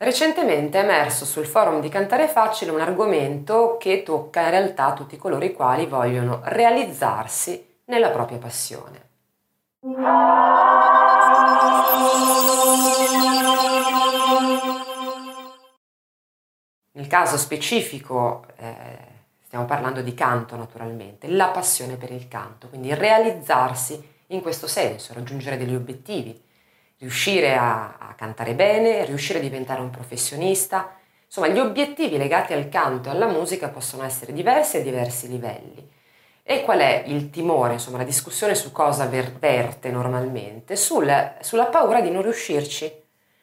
Recentemente è emerso sul forum di Cantare Facile un argomento che tocca in realtà tutti coloro i quali vogliono realizzarsi nella propria passione. Nel caso specifico eh, stiamo parlando di canto naturalmente, la passione per il canto, quindi realizzarsi in questo senso, raggiungere degli obiettivi, riuscire a, a, cantare bene, riuscire a diventare un professionista. Insomma, gli obiettivi legati al canto e alla musica possono essere diversi a diversi livelli. E qual è il timore, insomma, la discussione su cosa verte normalmente? Sul, sulla paura di non riuscirci,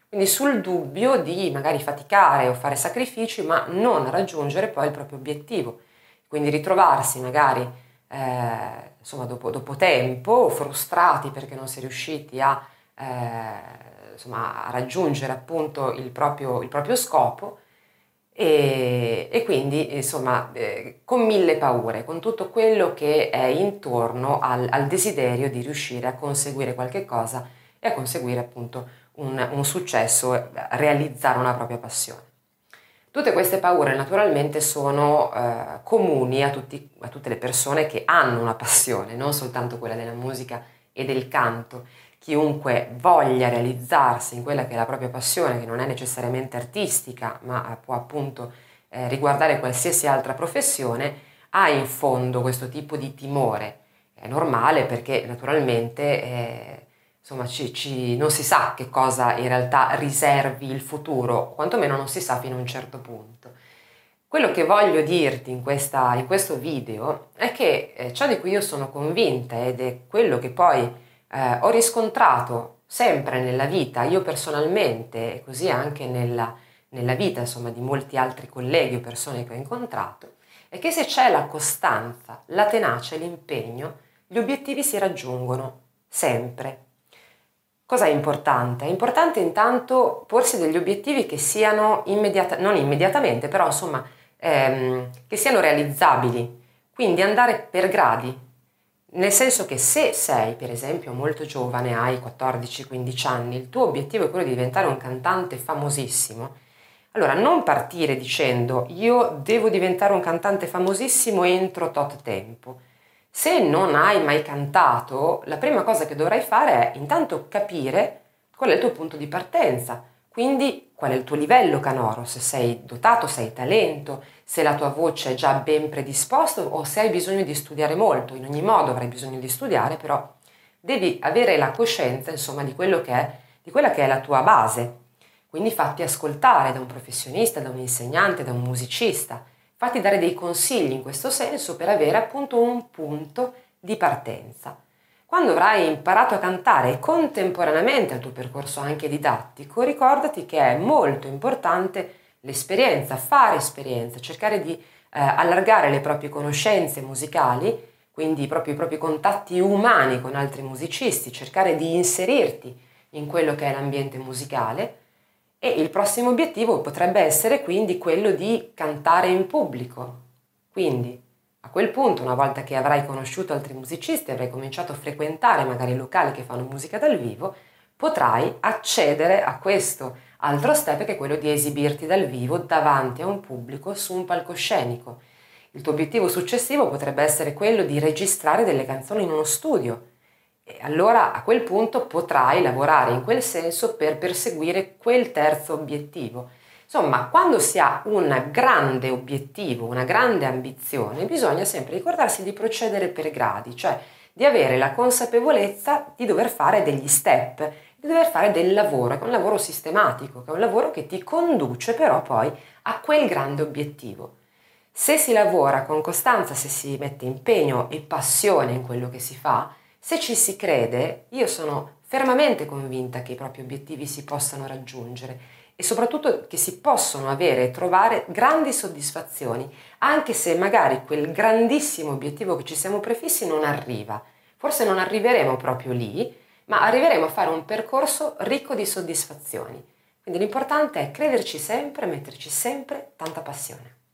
quindi sul dubbio di magari faticare o fare sacrifici, ma non raggiungere poi il proprio obiettivo. Quindi ritrovarsi magari, eh, insomma, dopo, dopo tempo, frustrati perché non si è riusciti a eh, insomma, a raggiungere appunto il proprio, il proprio scopo e, e, quindi insomma eh, con mille paure, con tutto quello che è intorno al, al, desiderio di riuscire a conseguire qualche cosa e a conseguire appunto un, un successo, realizzare una propria passione. Tutte queste paure naturalmente sono eh, comuni a, tutti, a tutte le persone che hanno una passione, non soltanto quella della musica e del canto chiunque voglia realizzarsi in quella che è la propria passione, che non è necessariamente artistica, ma può appunto eh, riguardare qualsiasi altra professione, ha in fondo questo tipo di timore. È normale perché naturalmente eh, insomma, ci, ci, non si sa che cosa in realtà riservi il futuro, quantomeno non si sa fino a un certo punto. Quello che voglio dirti in, questa, in questo video è che eh, ciò di cui io sono convinta ed è quello che poi eh, ho riscontrato sempre nella vita, io personalmente e così anche nella, nella vita insomma, di molti altri colleghi o persone che ho incontrato, è che se c'è la costanza, la tenacia e l'impegno, gli obiettivi si raggiungono sempre. Cosa è importante? È importante intanto porsi degli obiettivi che siano immediata, non immediatamente, però insomma, ehm, che siano realizzabili, quindi andare per gradi, nel senso che se sei, per esempio, molto giovane, hai 14-15 anni, il tuo obiettivo è quello di diventare un cantante famosissimo, allora non partire dicendo io devo diventare un cantante famosissimo entro tot tempo. Se non hai mai cantato, la prima cosa che dovrai fare è intanto capire qual è il tuo punto di partenza, quindi qual è il tuo livello canoro, se sei dotato, se hai talento, se la tua voce è già ben predisposta o se hai bisogno di studiare molto. In ogni modo avrai bisogno di studiare, però devi avere la coscienza, insomma, di, è, di quella che è la tua base. Quindi fatti ascoltare da un professionista, da un insegnante, da un musicista. Fatti dare dei consigli in questo senso per avere appunto un punto di partenza. Quando avrai imparato a cantare contemporaneamente al tuo percorso anche didattico, ricordati che è molto importante l'esperienza, fare esperienza, cercare di eh, allargare le proprie conoscenze musicali, quindi proprio i propri contatti umani con altri musicisti, cercare di inserirti in quello che è l'ambiente musicale e il prossimo obiettivo potrebbe essere quindi quello di cantare in pubblico. Quindi a quel punto, una volta che avrai conosciuto altri musicisti, avrai cominciato a frequentare magari locali che fanno musica dal vivo, potrai accedere a questo altro step che è quello di esibirti dal vivo davanti a un pubblico su un palcoscenico. Il tuo obiettivo successivo potrebbe essere quello di registrare delle canzoni in uno studio e allora a quel punto potrai lavorare in quel senso per perseguire quel terzo obiettivo. Insomma, quando si ha un grande obiettivo, una grande ambizione, bisogna sempre ricordarsi di procedere per gradi, cioè di avere la consapevolezza di dover fare degli step, di dover fare del lavoro, che è un lavoro sistematico, che è un lavoro che ti conduce però poi a quel grande obiettivo. Se si lavora con costanza, se si mette impegno e passione in quello che si fa, se ci si crede, io sono fermamente convinta che i propri obiettivi si possano raggiungere e soprattutto che si possono avere e trovare grandi soddisfazioni, anche se magari quel grandissimo obiettivo che ci siamo prefissi non arriva. Forse non arriveremo proprio lì, ma arriveremo a fare un percorso ricco di soddisfazioni. Quindi l'importante è crederci sempre, metterci sempre tanta passione.